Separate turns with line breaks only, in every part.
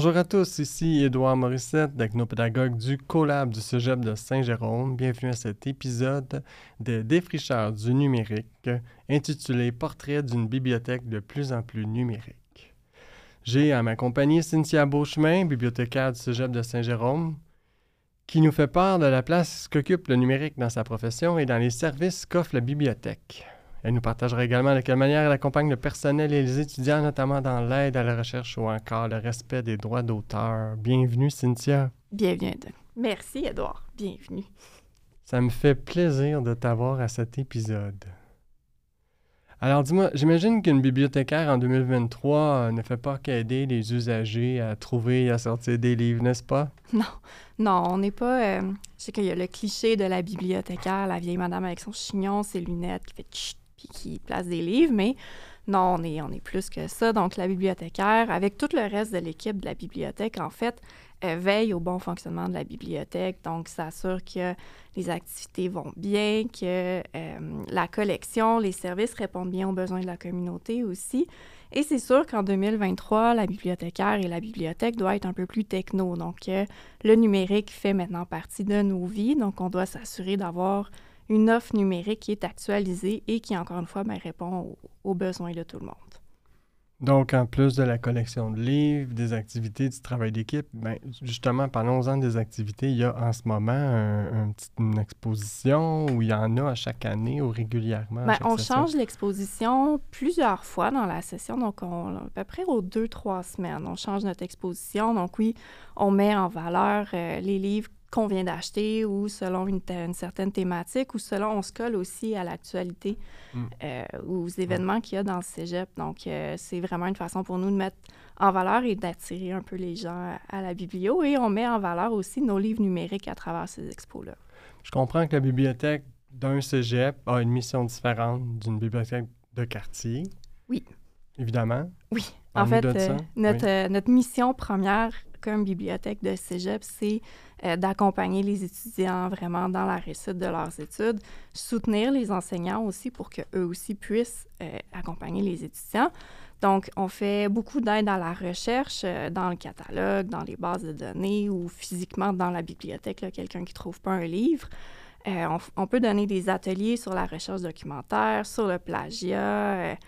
Bonjour à tous, ici Édouard Morissette, technopédagogue du Collab du Cégep de Saint-Jérôme. Bienvenue à cet épisode de Défricheurs du numérique intitulé Portrait d'une bibliothèque de plus en plus numérique. J'ai à ma compagnie Cynthia Beauchemin, bibliothécaire du Cégep de Saint-Jérôme, qui nous fait part de la place qu'occupe le numérique dans sa profession et dans les services qu'offre la bibliothèque. Elle nous partagera également de quelle manière elle accompagne le personnel et les étudiants, notamment dans l'aide à la recherche ou encore le respect des droits d'auteur. Bienvenue, Cynthia.
Bienvenue. Merci, Edouard. Bienvenue.
Ça me fait plaisir de t'avoir à cet épisode. Alors dis-moi, j'imagine qu'une bibliothécaire en 2023 euh, ne fait pas qu'aider les usagers à trouver et à sortir des livres, n'est-ce pas?
Non, non, on n'est pas... Euh, je sais qu'il y a le cliché de la bibliothécaire, la vieille madame avec son chignon, ses lunettes qui fait puis qui place des livres, mais non, on est, plus que ça. Donc, la bibliothécaire, avec tout le reste de l'équipe de la bibliothèque, en fait, euh, veille au bon fonctionnement de la bibliothèque. Donc, s'assure que les activités vont bien, que euh, la collection, les services répondent bien aux besoins de la communauté aussi. Et c'est sûr qu'en 2023, la bibliothécaire et la bibliothèque doivent être un peu plus techno. Donc, euh, le numérique fait maintenant partie de nos vies. Donc, on doit s'assurer d'avoir une offre numérique qui est actualisée et qui, encore une fois, ben, répond aux, besoins de tout le monde.
Donc, en plus de la collection de livres, des activités, du travail d'équipe, ben, justement, parlons-en des activités. Il y a en ce moment un, une exposition où il y en a à chaque année ou régulièrement?
Ben, on change l'exposition plusieurs fois dans la session, donc on, à peu près aux deux, trois semaines. On change notre exposition. Donc oui, on met en valeur euh, les livres qu'on vient d'acheter ou selon une, certaine thématique ou selon on se colle aussi à l'actualité mm. euh, ou aux événements qu'il y a dans le cégep. Donc, euh, c'est vraiment une façon pour nous de mettre en valeur et d'attirer un peu les gens à, la biblio et on met en valeur aussi nos livres numériques à travers ces expos-là.
Je comprends que la bibliothèque d'un cégep a une mission différente d'une bibliothèque de quartier.
Oui.
Évidemment.
Oui. En fait, euh, notre, notre mission première comme bibliothèque de cégep, c'est euh, d'accompagner les étudiants vraiment dans la réussite de leurs études, soutenir les enseignants aussi pour qu'eux aussi puissent euh, accompagner les étudiants. Donc, on fait beaucoup d'aide à la recherche euh, dans le catalogue, dans les bases de données ou physiquement dans la bibliothèque, quelqu'un qui ne trouve pas un livre. On, peut donner des ateliers sur la recherche documentaire, sur le plagiat.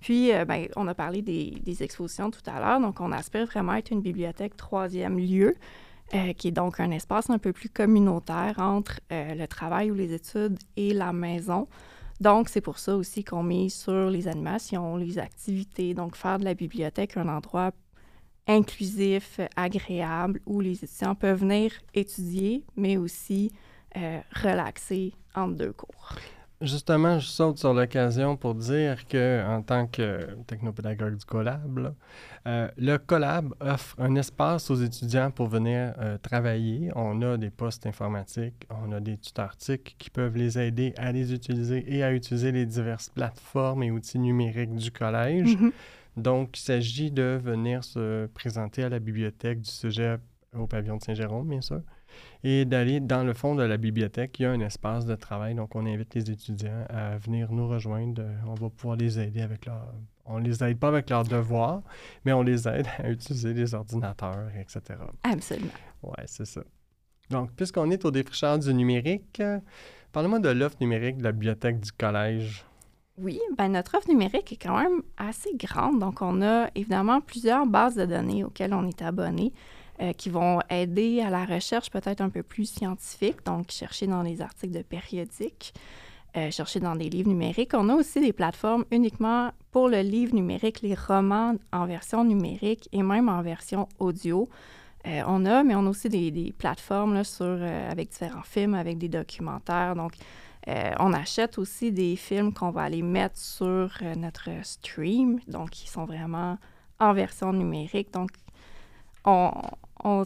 Puis, ben, on a parlé des, des, expositions tout à l'heure, donc on aspire vraiment à être une bibliothèque troisième lieu euh, qui est donc un espace un peu plus communautaire entre euh, le travail ou les études et la maison. Donc, c'est pour ça aussi qu'on met sur les animations, les activités, donc faire de la bibliothèque un endroit inclusif, agréable, où les étudiants peuvent venir étudier, mais aussi euh, relaxer entre deux cours.
Justement, je saute sur l'occasion pour dire que, en tant que technopédagogue du Collab, euh, le Collab offre un espace aux étudiants pour venir euh, travailler. On a des postes informatiques, on a des tuteurs TIC qui peuvent les aider à les utiliser et à utiliser les diverses plateformes et outils numériques du collège. Mm-hmm. Donc, il s'agit de venir se présenter à la bibliothèque du Cégep au pavillon de Saint-Jérôme, bien sûr et d'aller dans le fond de la bibliothèque. Il y a un espace de travail, donc on invite les étudiants à venir nous rejoindre. On va pouvoir les aider avec leur... On les aide pas avec leurs devoirs, mais on les aide à utiliser les ordinateurs, etc.
Absolument.
Oui, c'est ça. Donc, puisqu'on est au défricheur du numérique, parlez-moi de l'offre numérique de la bibliothèque du collège.
Oui, ben notre offre numérique est quand même assez grande. Donc, on a évidemment plusieurs bases de données auxquelles on est abonné. Euh, qui vont aider à la recherche peut-être un peu plus scientifique, donc chercher dans les articles de périodiques, euh, chercher dans des livres numériques. On a aussi des plateformes uniquement pour le livre numérique, les romans en version numérique et même en version audio. Euh, on a, mais on a aussi des, plateformes sur, avec différents films, avec des documentaires. Donc, on achète aussi des films qu'on va aller mettre sur notre stream, donc qui sont vraiment en version numérique. Donc, on,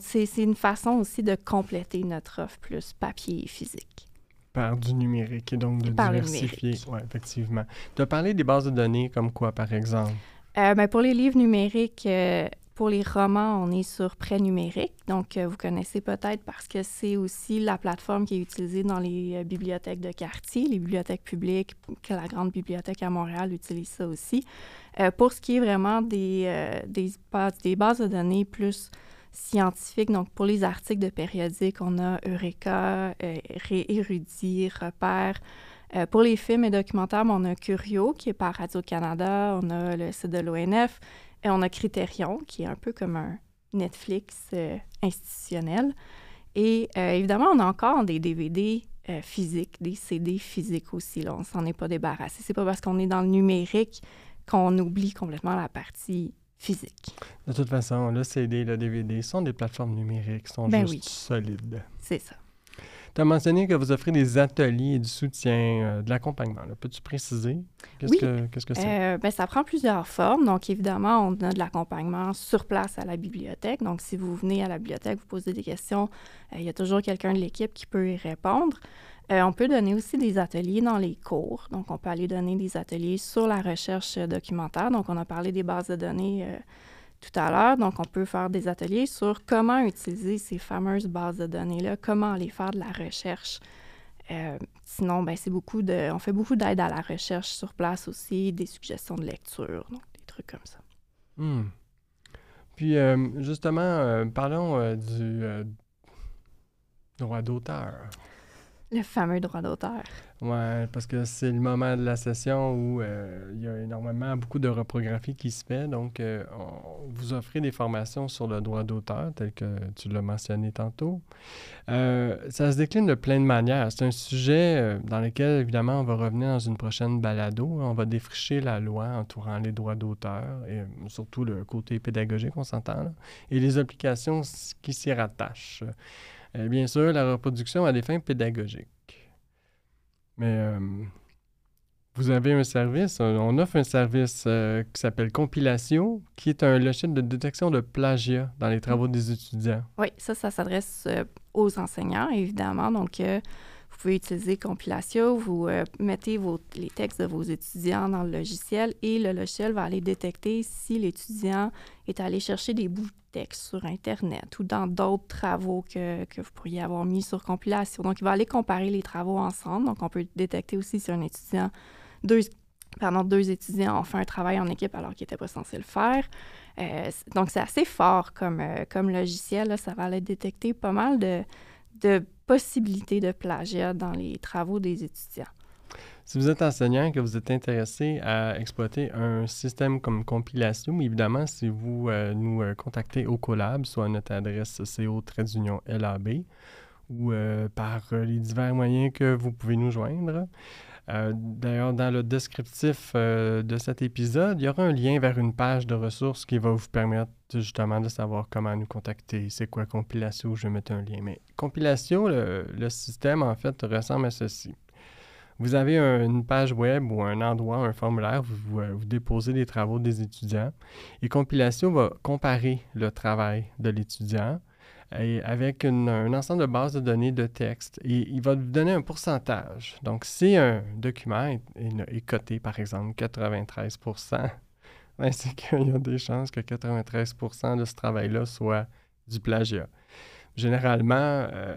c'est une façon aussi de compléter notre offre plus papier et physique.
Par du numérique et donc de diversifier. Oui, effectivement. Tu as parlé des bases de données comme quoi, par exemple?
Euh, ben, pour les livres numériques, euh, pour les romans, on est sur Prêt numérique. Donc, euh, vous connaissez peut-être parce que c'est aussi la plateforme qui est utilisée dans les bibliothèques de quartier, les bibliothèques publiques, que la Grande Bibliothèque à Montréal utilise ça aussi. pour ce qui est vraiment des, des, des bases de données plus scientifiques. Donc, pour les articles de périodiques, on a Eureka, euh, Érudit, Repère. Euh, pour les films et documentaires, on a Curio, qui est par Radio-Canada, on a le site de l'ONF, et on a Criterion, qui est un peu comme un Netflix euh, institutionnel. Et euh, évidemment, on a encore des DVD physiques, des CD physiques aussi. Là, on s'en est pas débarrassé. C'est pas parce qu'on est dans le numérique qu'on oublie complètement la partie physique.
De toute façon, le CD, le DVD sont des plateformes numériques, sont ben juste solides.
C'est ça.
Tu as mentionné que vous offrez des ateliers et du soutien, euh, de l'accompagnement. Peux-tu préciser?
Qu'est-ce que qu'est-ce que c'est? Euh, ben, ça prend plusieurs formes. Donc, évidemment, on a de l'accompagnement sur place à la bibliothèque. Donc, si vous venez à la bibliothèque, vous posez des questions, euh, il y a toujours quelqu'un de l'équipe qui peut y répondre. On peut donner aussi des ateliers dans les cours. Donc, on peut aller donner des ateliers sur la recherche documentaire. Donc, on a parlé des bases de données tout à l'heure. Donc, on peut faire des ateliers sur comment utiliser ces fameuses bases de données-là, comment aller faire de la recherche. Euh, sinon, ben, c'est beaucoup de, on fait beaucoup d'aide à la recherche sur place aussi, des suggestions de lecture, donc des trucs comme ça.
Hmm. Puis, euh, justement, euh, parlons du droit d'auteur.
Le fameux droit d'auteur.
Oui, parce que c'est le moment de la session où euh, il y a énormément, beaucoup de reprographie qui se fait. Donc, euh, on, vous offrez des formations sur le droit d'auteur, tel que tu l'as mentionné tantôt. Euh, ça se décline de plein de manières. C'est un sujet dans lequel, évidemment, on va revenir dans une prochaine balado. On va défricher la loi entourant les droits d'auteur et surtout le côté pédagogique, on s'entend, et les applications qui s'y rattachent. Bien sûr, la reproduction a des fins pédagogiques. Mais euh, vous avez un service, on offre un service euh, qui s'appelle Compilation, qui est un logiciel de détection de plagiat dans les travaux des étudiants.
Oui, ça, ça s'adresse euh, aux enseignants, évidemment. Donc, vous pouvez utiliser Compilation, vous mettez vos, les textes de vos étudiants dans le logiciel et le logiciel va aller détecter si l'étudiant est allé chercher des bouts texte sur Internet ou dans d'autres travaux que, que, vous pourriez avoir mis sur compilation. Donc, il va aller comparer les travaux ensemble. Donc, on peut détecter aussi si un étudiant, deux, pardon, deux étudiants ont fait un travail en équipe alors qu'ils n'étaient pas censés le faire. Euh, donc, c'est assez fort comme, euh, comme logiciel. Ça va aller détecter pas mal de, de possibilités de plagiat dans les travaux des étudiants.
Si vous êtes enseignant et que vous êtes intéressé à exploiter un système comme compilation, évidemment, si vous euh, nous euh, contactez au Collab, soit à notre adresse co-lab ou euh, par les divers moyens que vous pouvez nous joindre. D'ailleurs, dans le descriptif de cet épisode, il y aura un lien vers une page de ressources qui va vous permettre justement de savoir comment nous contacter. C'est quoi compilation? Je vais mettre un lien. Mais compilation, le système, en fait, ressemble à ceci. Vous avez une page web ou un endroit, un formulaire, vous, vous, déposez les travaux des étudiants et Compilation va comparer le travail de l'étudiant avec un ensemble de bases de données de texte et il va vous donner un pourcentage. Donc, si un document est, coté, par exemple, 93% ben, c'est qu'il y a des chances que 93% de ce travail-là soit du plagiat. Généralement, euh,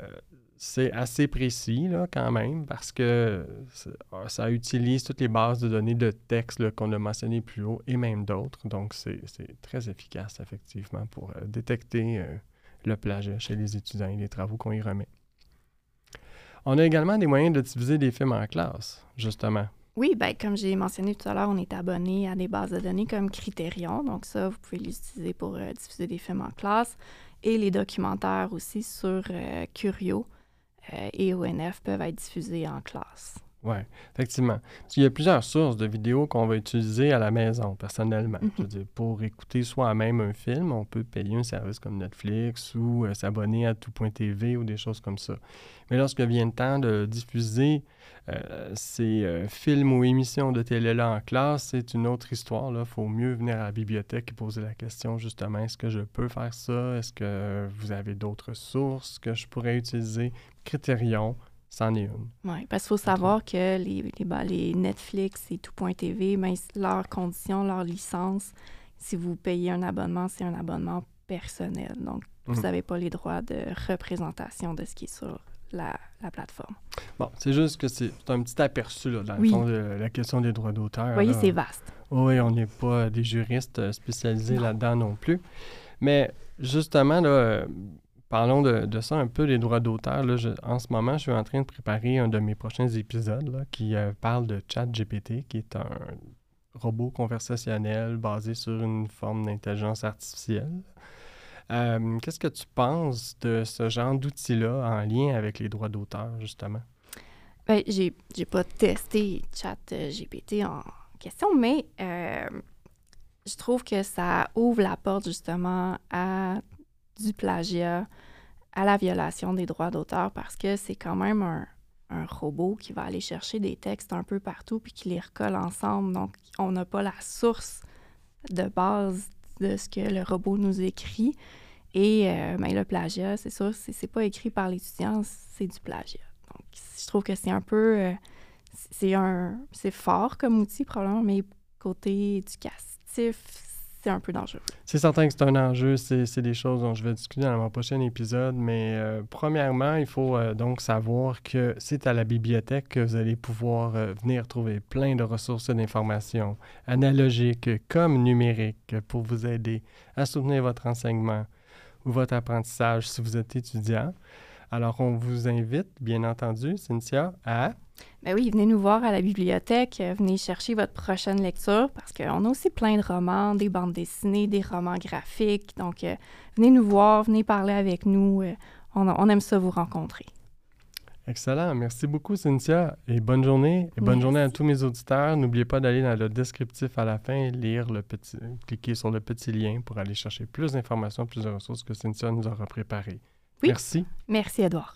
c'est assez précis là, quand même parce que ça utilise toutes les bases de données de texte qu'on a mentionnées plus haut et même d'autres. Donc, c'est très efficace, effectivement, pour euh, détecter euh, le plagiat chez les étudiants et les travaux qu'on y remet. On a également des moyens de diffuser des films en classe, justement.
Oui, ben, comme j'ai mentionné tout à l'heure, on est abonné à des bases de données comme Criterion. Donc, ça, vous pouvez l'utiliser pour euh, diffuser des films en classe. Et les documentaires aussi sur Curio euh, et ONF peuvent être diffusés en classe.
Oui, effectivement. Il y a plusieurs sources de vidéos qu'on va utiliser à la maison, personnellement. Mhm. pour écouter soi-même un film, on peut payer un service comme Netflix ou euh, s'abonner à tout.tv ou des choses comme ça. Mais lorsque vient le temps de diffuser euh, ces films ou émissions de télé-là en classe, c'est une autre histoire. Il faut mieux venir à la bibliothèque et poser la question, justement, est-ce que je peux faire ça? Est-ce que vous avez d'autres sources que je pourrais utiliser? Criterion, c'en est une.
Oui, parce qu'il faut savoir que les, les, ben, les, Netflix et tout.tv, ben, leurs conditions, leur licence, si vous payez un abonnement, c'est un abonnement personnel. Donc, vous n'avez mhm. pas les droits de représentation de ce qui est sur la, la plateforme.
Bon, c'est juste que c'est un petit aperçu là, dans le fond de la question des droits d'auteur. Vous
voyez, c'est vaste.
Oui, on n'est pas des juristes spécialisés là-dedans non plus. Mais justement, là, euh, parlons de, ça un peu, les droits d'auteur. En ce moment, je suis en train de préparer un de mes prochains épisodes qui euh, parle de ChatGPT, qui est un robot conversationnel basé sur une forme d'intelligence artificielle. Euh, qu'est-ce que tu penses de ce genre d'outil-là en lien avec les droits d'auteur, justement?
J'ai, j'ai pas testé ChatGPT en question, mais euh, je trouve que ça ouvre la porte justement à du plagiat, à la violation des droits d'auteur parce que c'est quand même un, robot qui va aller chercher des textes un peu partout puis qui les recolle ensemble. Donc, on n'a pas la source de base de ce que le robot nous écrit. Et euh, ben, le plagiat, c'est sûr, c'est pas écrit par l'étudiant, c'est du plagiat. Donc, je trouve que c'est un peu. Euh, c'est un. C'est fort comme outil, probablement, mais côté éducatif, c'est un peu dangereux.
C'est certain que c'est un enjeu. C'est des choses dont je vais discuter dans mon prochain épisode. Mais euh, premièrement, il faut euh, donc savoir que c'est à la bibliothèque que vous allez pouvoir euh, venir trouver plein de ressources d'informations analogiques comme numériques pour vous aider à soutenir votre enseignement ou votre apprentissage si vous êtes étudiant. Alors, on vous invite, bien entendu, Cynthia, à
ben oui, venez nous voir à la bibliothèque, euh, venez chercher votre prochaine lecture parce qu'on a aussi plein de romans, des bandes dessinées, des romans graphiques. Donc, euh, venez nous voir, venez parler avec nous. Euh, on, aime ça vous rencontrer.
Excellent. Merci beaucoup, Cynthia. Et bonne journée. Et bonne journée à tous mes auditeurs. N'oubliez pas d'aller dans le descriptif à la fin et lire le petit, cliquer sur le petit lien pour aller chercher plus d'informations, plus de ressources que Cynthia nous aura préparées. Merci.
Merci, Edouard.